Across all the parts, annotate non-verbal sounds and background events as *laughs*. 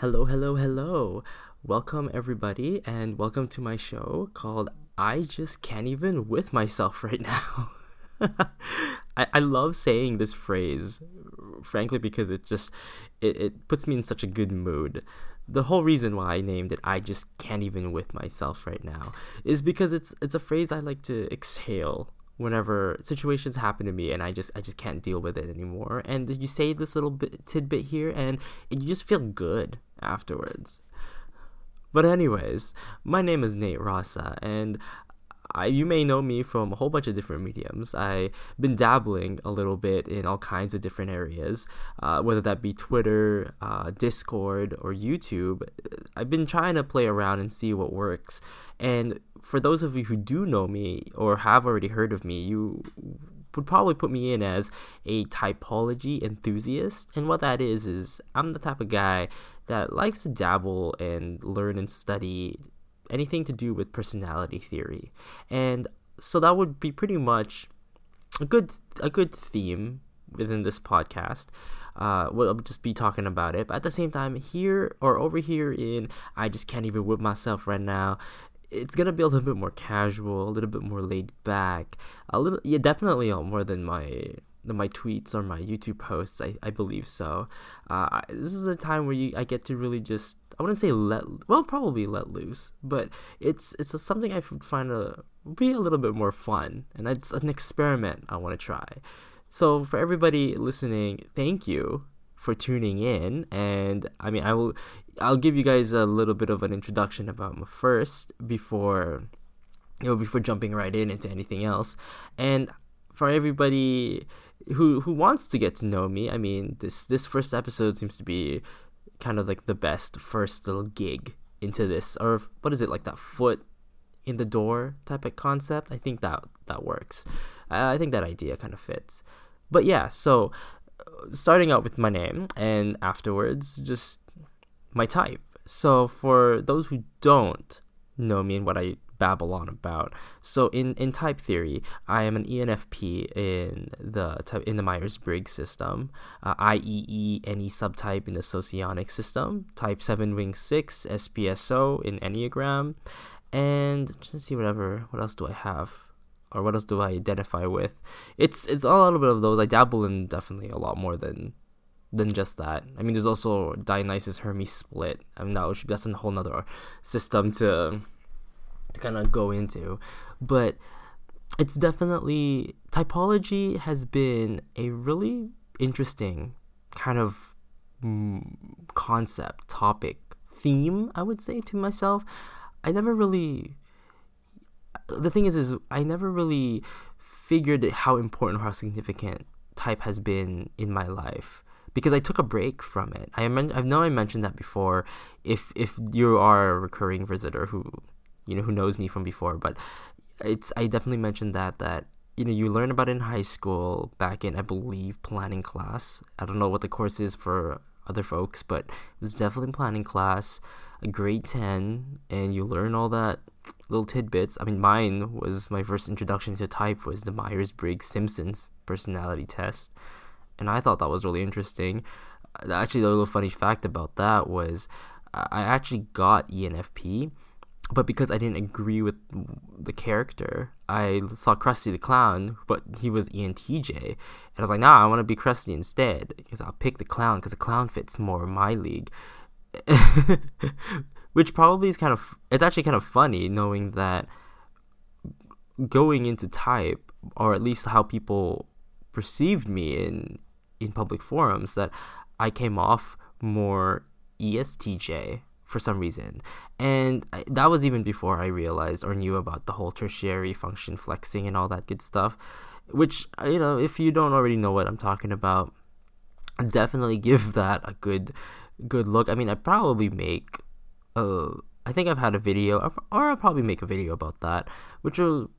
Hello, hello, hello. Welcome, everybody, and welcome to my show called I Just Can't Even With Myself Right Now. *laughs* I, I love saying this phrase, frankly, because it just it, it puts me in such a good mood. The whole reason why I named it I just can't even with myself right now is because it's it's a phrase I like to exhale whenever situations happen to me and I just I just can't deal with it anymore. And you say this little bit tidbit here and you just feel good afterwards. But anyways, my name is Nate Rasa and I, you may know me from a whole bunch of different mediums. I've been dabbling a little bit in all kinds of different areas, uh, whether that be Twitter, uh, Discord, or YouTube. I've been trying to play around and see what works. And for those of you who do know me or have already heard of me, you would probably put me in as a typology enthusiast. And what that is, is I'm the type of guy that likes to dabble and learn and study anything to do with personality theory. And so that would be pretty much a good a good theme within this podcast. Uh, we'll just be talking about it, but at the same time, here or over here in I just can't even with myself right now it's gonna be a little bit more casual, a little bit more laid back, a little yeah, definitely more than my my tweets or my YouTube posts. I, I believe so. Uh, this is a time where you I get to really just I wouldn't say let well probably let loose, but it's it's a, something I find to be a little bit more fun, and it's an experiment I want to try. So for everybody listening, thank you for tuning in, and I mean I will I'll give you guys a little bit of an introduction about me first before you know before jumping right in into anything else. And for everybody who who wants to get to know me, I mean this this first episode seems to be kind of like the best first little gig into this or what is it like that foot in the door type of concept. I think that that works. I think that idea kind of fits. But yeah, so starting out with my name and afterwards just my type. So for those who don't know me and what I babble on about, so in, in type theory, I am an ENFP in the in the Myers Briggs system, uh, IEE any subtype in the Socionic system, Type Seven Wing Six SPSO in Enneagram, and let's see whatever what else do I have or what else do I identify with? It's it's a little bit of those. I dabble in definitely a lot more than than just that. I mean, there's also Dionysus Hermes split. I mean, that that's a whole nother system to to kind of go into, but it's definitely typology has been a really interesting kind of mm, concept, topic, theme. I would say to myself, I never really. The thing is, is I never really figured how important or how significant type has been in my life because I took a break from it. I, men- I know I mentioned that before. If if you are a recurring visitor who you know who knows me from before, but it's I definitely mentioned that that you know you learn about it in high school back in I believe planning class. I don't know what the course is for other folks, but it was definitely planning class, a grade ten, and you learn all that little tidbits. I mean, mine was my first introduction to type was the Myers Briggs Simpsons personality test and I thought that was really interesting. Actually, the little funny fact about that was I actually got ENFP, but because I didn't agree with the character, I saw Krusty the Clown, but he was ENTJ, and I was like, nah, I want to be Krusty instead because I'll pick the clown because the clown fits more my league. *laughs* Which probably is kind of it's actually kind of funny knowing that going into type or at least how people perceived me in in public forums that I came off more ESTJ for some reason. And that was even before I realized or knew about the whole tertiary function flexing and all that good stuff. Which, you know, if you don't already know what I'm talking about, definitely *laughs* give that a good good look. I mean, I probably make uh I think I've had a video or I'll probably make a video about that, which will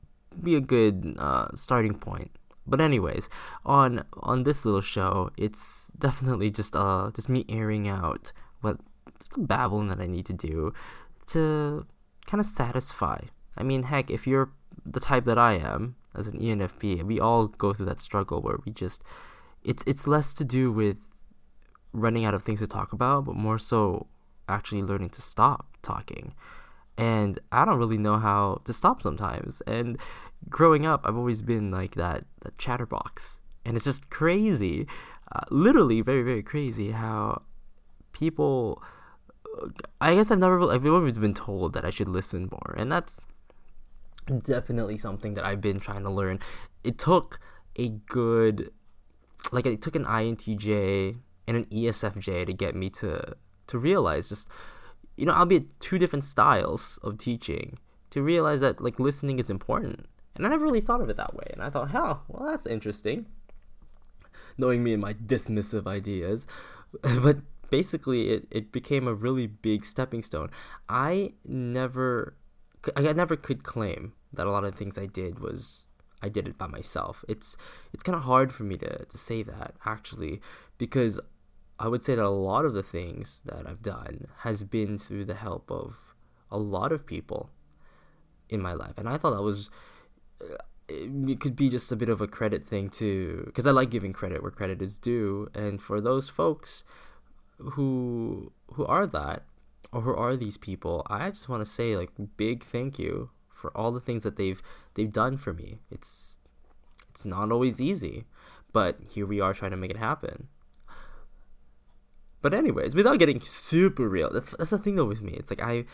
be a good uh, starting point. But anyways, on on this little show, it's *laughs* definitely just uh just me airing out what just the babbling that I need to do to kind of satisfy. I mean, heck, if you're the type that I am as an ENFP, we all go through that struggle where we just it's it's less to do with running out of things to talk about, but more so actually learning to stop talking. And I don't really know how to stop sometimes. And growing up, I've always been like that, that chatterbox. And it's just crazy, uh, literally very, very crazy how people. I guess I've never, I've always been told that I should listen more. And that's definitely something that I've been trying to learn. It took a good, like, it took an INTJ and an ESFJ to get me to to realize just you know, I'll albeit two different styles of teaching, to realize that like listening is important. And I never really thought of it that way. And I thought, "Hell, well, that's interesting." Knowing me and my dismissive ideas, *laughs* but basically, it, it became a really big stepping stone. I never, I never could claim that a lot of things I did was I did it by myself. It's it's kind of hard for me to to say that actually because I would say that a lot of the things that I've done has been through the help of a lot of people in my life, and I thought that was uh, it could be just a bit of a credit thing too, because I like giving credit where credit is due, and for those folks who who are that or who are these people, I just want to say like big thank you for all the things that they've they've done for me. It's it's not always easy, but here we are trying to make it happen. But anyways, without getting super real, that's that's the thing though with me. It's like I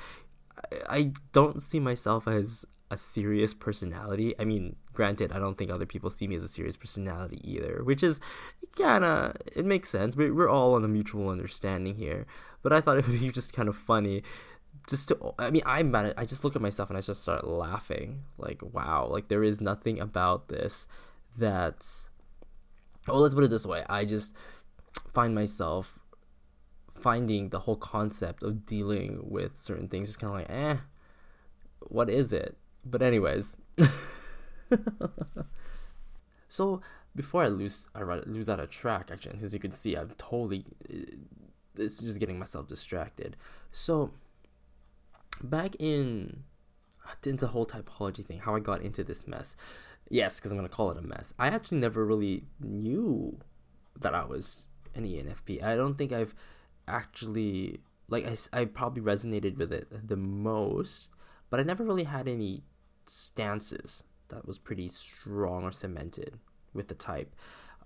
I don't see myself as a serious personality. I mean, granted, I don't think other people see me as a serious personality either, which is kind of it makes sense. We're we're all on a mutual understanding here. But I thought it would be just kind of funny just to I mean I man I just look at myself and I just start laughing like wow like there is nothing about this that's oh let's put it this way I just find myself finding the whole concept of dealing with certain things is kind of like, eh, what is it? But anyways, *laughs* so before I lose, I lose out of track. Actually, as you can see, I'm totally, uh, it's just getting myself distracted. So back in into the whole typology thing, how I got into this mess. Yes, because I'm gonna call it a mess. I actually never really knew that I was an ENFP. I don't think I've actually like I, I probably resonated with it the most but i never really had any stances that was pretty strong or cemented with the type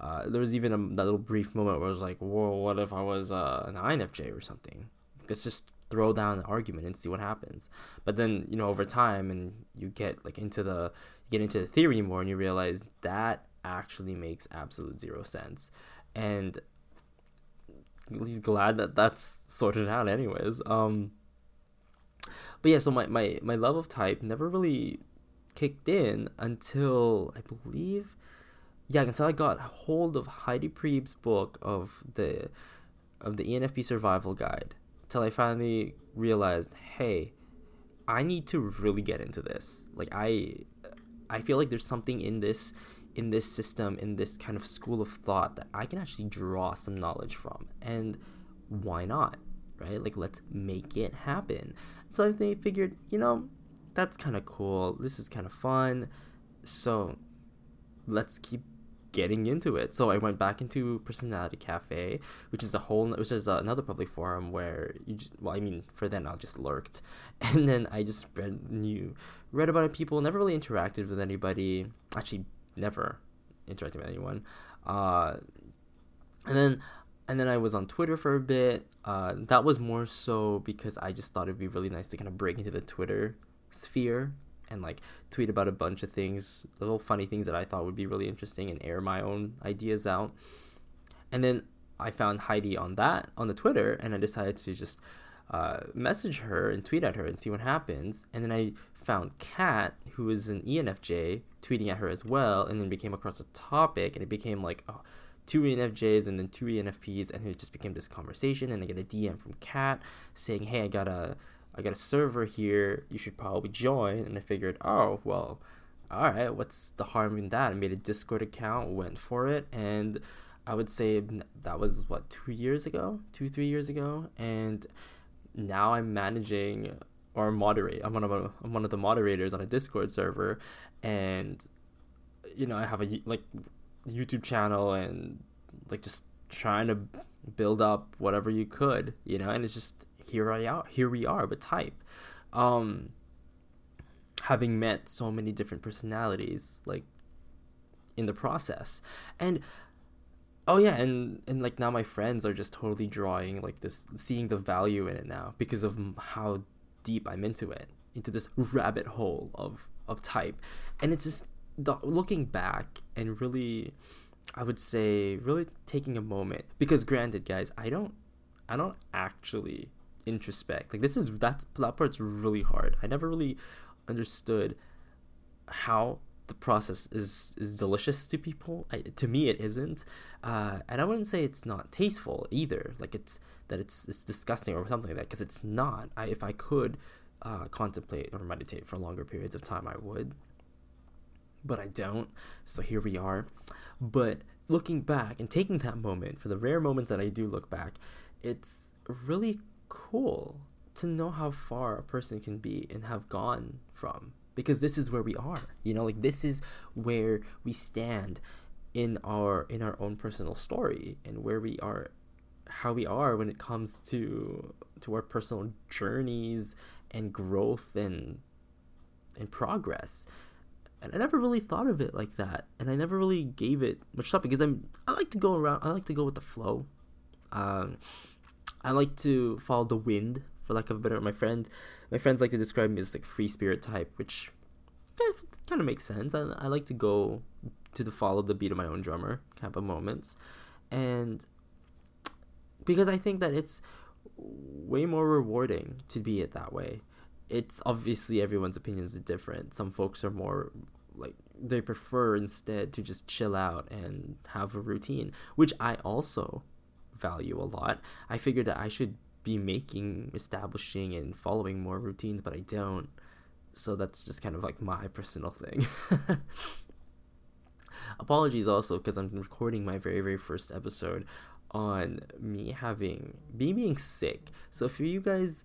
uh, there was even a, that little brief moment where I was like, "Whoa, what if I was uh, an INFJ or something?" Let's just throw down an argument and see what happens. But then, you know, over time, and you get like into the get into the theory more, and you realize that actually makes absolute zero sense. And he's glad that that's sorted out anyways um but yeah so my, my my love of type never really kicked in until i believe yeah until i got hold of heidi Priebe's book of the of the enfp survival guide until i finally realized hey i need to really get into this like i i feel like there's something in this in this system, in this kind of school of thought that I can actually draw some knowledge from. And why not? Right? Like, let's make it happen. So they figured, you know, that's kind of cool. This is kind of fun. So let's keep getting into it. So I went back into Personality Cafe, which is a whole, which is another public forum where you, just, well, I mean, for then I just lurked, *laughs* and then I just read new, read about. People never really interacted with anybody. Actually, never interacted with anyone. Uh, and then and then I was on Twitter for a bit. Uh, that was more so because I just thought it'd be really nice to kind of break into the Twitter sphere and like tweet about a bunch of things, little funny things that I thought would be really interesting and air my own ideas out. And then I found Heidi on that on the Twitter, and I decided to just uh, message her and tweet at her and see what happens. And then I found Kat, who is an ENFJ, tweeting at her as well, and then we came across a topic, and it became like oh, two ENFJs and then two ENFPs, and it just became this conversation. And I get a DM from Kat saying, "Hey, I got a I got a server here. You should probably join." And I figured, oh well, all right, what's the harm in that? I made a Discord account, went for it, and I would say that was what two years ago, two three years ago, and now I'm managing or moderate. I'm one of a, I'm one of the moderators on a Discord server, and you know I have a like YouTube channel and like just trying to build up whatever you could, you know, and it's just here I are, here we are with type. Um, having met so many different personalities, like in the process, and oh yeah, and and like now my friends are just totally drawing like this, seeing the value in it now because of how deep I'm into it, into this rabbit hole of of type, and it's just the, looking back and really I would say really taking a moment. Because granted guys I don't I don't actually introspect. Like this is that's that part's really hard. I never really understood how the process is is delicious to people. I, to me it isn't. Uh, and I wouldn't say it's not tasteful either. Like it's that it's it's disgusting or something like that because it's not. I, if I could uh, contemplate or meditate for longer periods of time I would. But I don't. So here we are. But looking back and taking that moment, for the rare moments that I do look back, it's really cool to know how far a person can be and have gone from because this is where we are you know like this is where we stand in our in our own personal story and where we are how we are when it comes to to our personal journeys and growth and and progress and I never really thought of it like that, and I never really gave it much thought because I'm I like to go around. I like to go with the flow. Um, I like to follow the wind, for lack of a better. My friend, my friends like to describe me as like free spirit type, which kind of makes sense. I, I like to go to the follow the beat of my own drummer kind of moments, and because I think that it's way more rewarding to be it that way it's obviously everyone's opinions are different. Some folks are more like they prefer instead to just chill out and have a routine, which I also value a lot. I figured that I should be making, establishing, and following more routines, but I don't. So that's just kind of like my *laughs* personal thing. Apologies also because I'm recording my very, very first episode on me having me being sick. So if you guys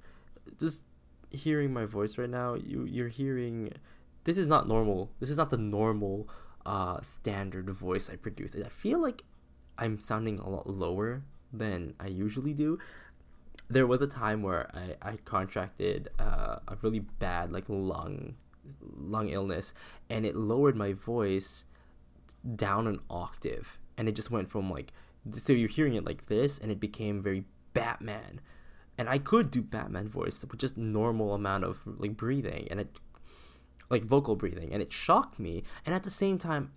just hearing my voice right now, you you're hearing this is not normal. This is not the normal uh standard voice I produce. I feel like I'm sounding a lot lower than I usually do. There was a time where I, I contracted uh, a really bad like lung lung illness and it lowered my voice down an octave and it just went from like so you're hearing it like this and it became very Batman and I could do Batman voice with just normal amount of like breathing and it like vocal breathing and it shocked me and at the same time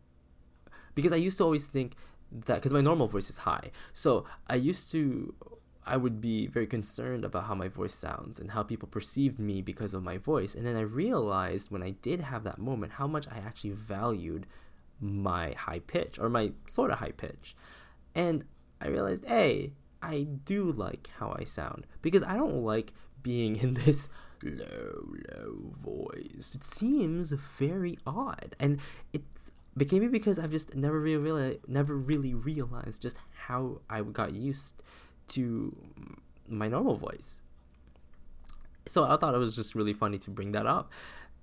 because I used to always think that because my normal voice is high. So I used to I would be very concerned about how my voice sounds and how people perceived me because of my voice. And then I realized when I did have that moment how much I actually valued my high pitch or my sort of high pitch. And I realized hey I do like how I sound because I don't like being in *laughs* this low, low voice. It seems very odd, and it's maybe because I've just never really, really never really realized just how I got used to my normal voice. So I thought it was just really funny to bring that up.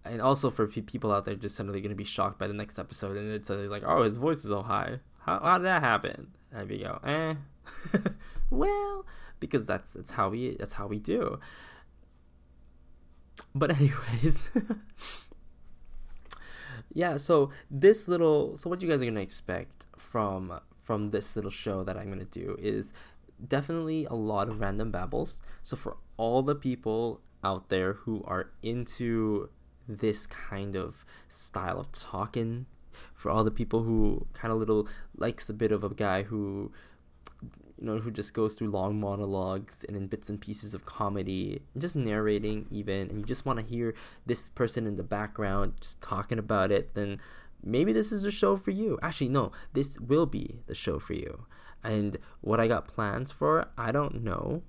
And also for pe- people out there just suddenly going to be shocked by the next episode and it's, it's like, oh, his voice is so high. How, how did that happen? And we go, eh, *laughs* well, because that's that's how we that's how we do. But anyways, *laughs* yeah. So this little so what you guys are gonna expect from from this little show that I'm gonna do is definitely a lot of random babbles. So for all the people out there who are into this kind of style of talking for all the people who kind of little likes a bit of a guy who you know, who just goes through long monologues and in bits and pieces of comedy, just narrating even, and you just want to hear this person in the background just talking about it, then maybe this is a show for you. Actually, no, this will be the show for you. And what I got plans for, I don't know.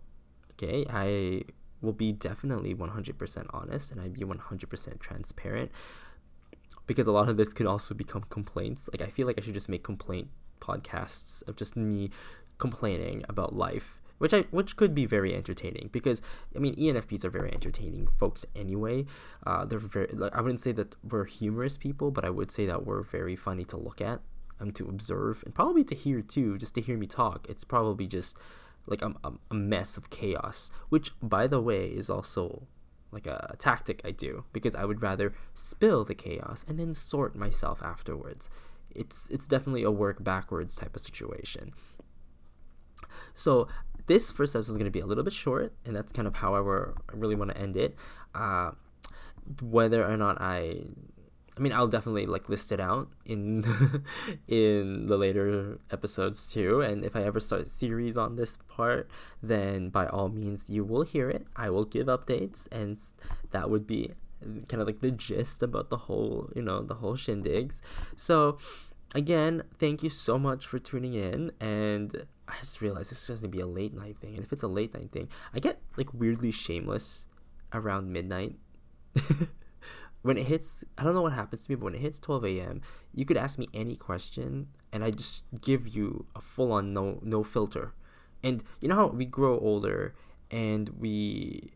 Okay, I will be definitely 100% honest and I'd be 100% transparent because a lot of this could also become complaints. Like, I feel like I should just make complaint podcasts of just me complaining about life, which I which could be very entertaining because I mean ENFPs are very entertaining folks anyway. Uh, they're very like I wouldn't say that we're humorous people, but I would say that we're very funny to look at and to observe and probably to hear too. Just to hear me talk, it's probably just like a, a mess of chaos, which by the way is also like a, tactic I do because I would rather spill the chaos and then sort myself afterwards. It's it's definitely a work backwards type of situation. So this first episode is going to be a little bit short, and that's kind of how I, were, I really want to end it. Uh, whether or not I I mean, I'll definitely like list it out in *laughs* in the later episodes too. And if I ever start a series on this part, then by all means, you will hear it. I will give updates, and that would be kind of like the gist about the whole, you know, the whole shindigs. So, again, thank you so much for tuning in. And I just realized this is going to be a late night thing. And if it's a late night thing, I get like weirdly shameless around midnight. *laughs* when it hits, I don't know what happens to me, but when it hits 12 a.m., you could ask me any question, and I just give you a full on no no filter. And you know how we grow older, and we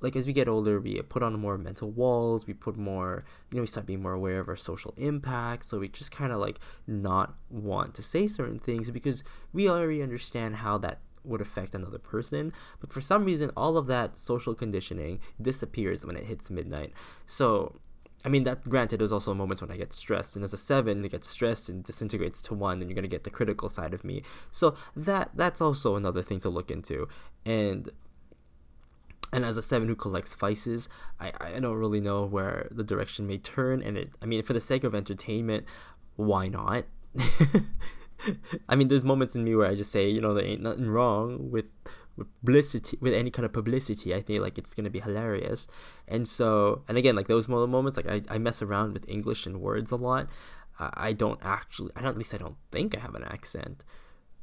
like as we get older, we put on more mental walls. We put more, you know, we start being more aware of our social impact. So we just kind of like not want to say certain things because we already understand how that would affect another person. But for some reason, all of that social conditioning disappears when it hits midnight. So, I mean, that granted, there's also moments when I get stressed, and as a seven, it gets stressed and disintegrates to one, and you're gonna get the critical side of me. So that that's also another thing to look into, and. And as a seven who collects vices, I, I don't really know where the direction may turn. And it, I mean, for the sake of entertainment, why not? *laughs* I mean, there's moments in me where I just say, you know, there ain't nothing wrong with with publicity, with any kind of publicity. I think like it's gonna be hilarious, and so, and again, like those moments, like I, I mess around with English and words a lot. I don't actually, I don't, at least I don't think I have an accent.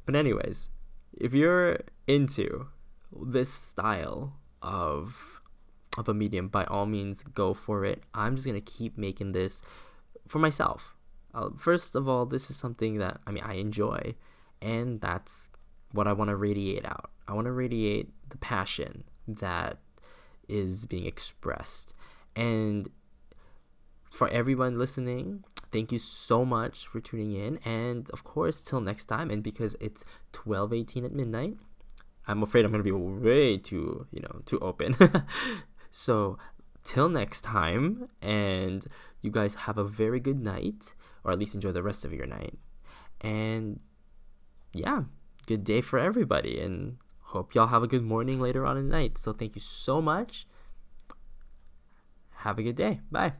But anyways, if you're into this style of of a medium, by all means, go for it. I'm just gonna keep making this for myself uh, first of all, this is something that I mean I enjoy, and that's what I want to radiate out. I want to radiate the passion that is being expressed, and for everyone listening, thank you so much for tuning in, and of course, till next time. And because it's twelve eighteen at midnight, I'm afraid I'm gonna be way too you know too open. *laughs* so till next time, and you guys have a very good night or at least enjoy the rest of your night. And yeah, good day for everybody. And hope y'all have a good morning later on in the night. So thank you so much. Have a good day. Bye.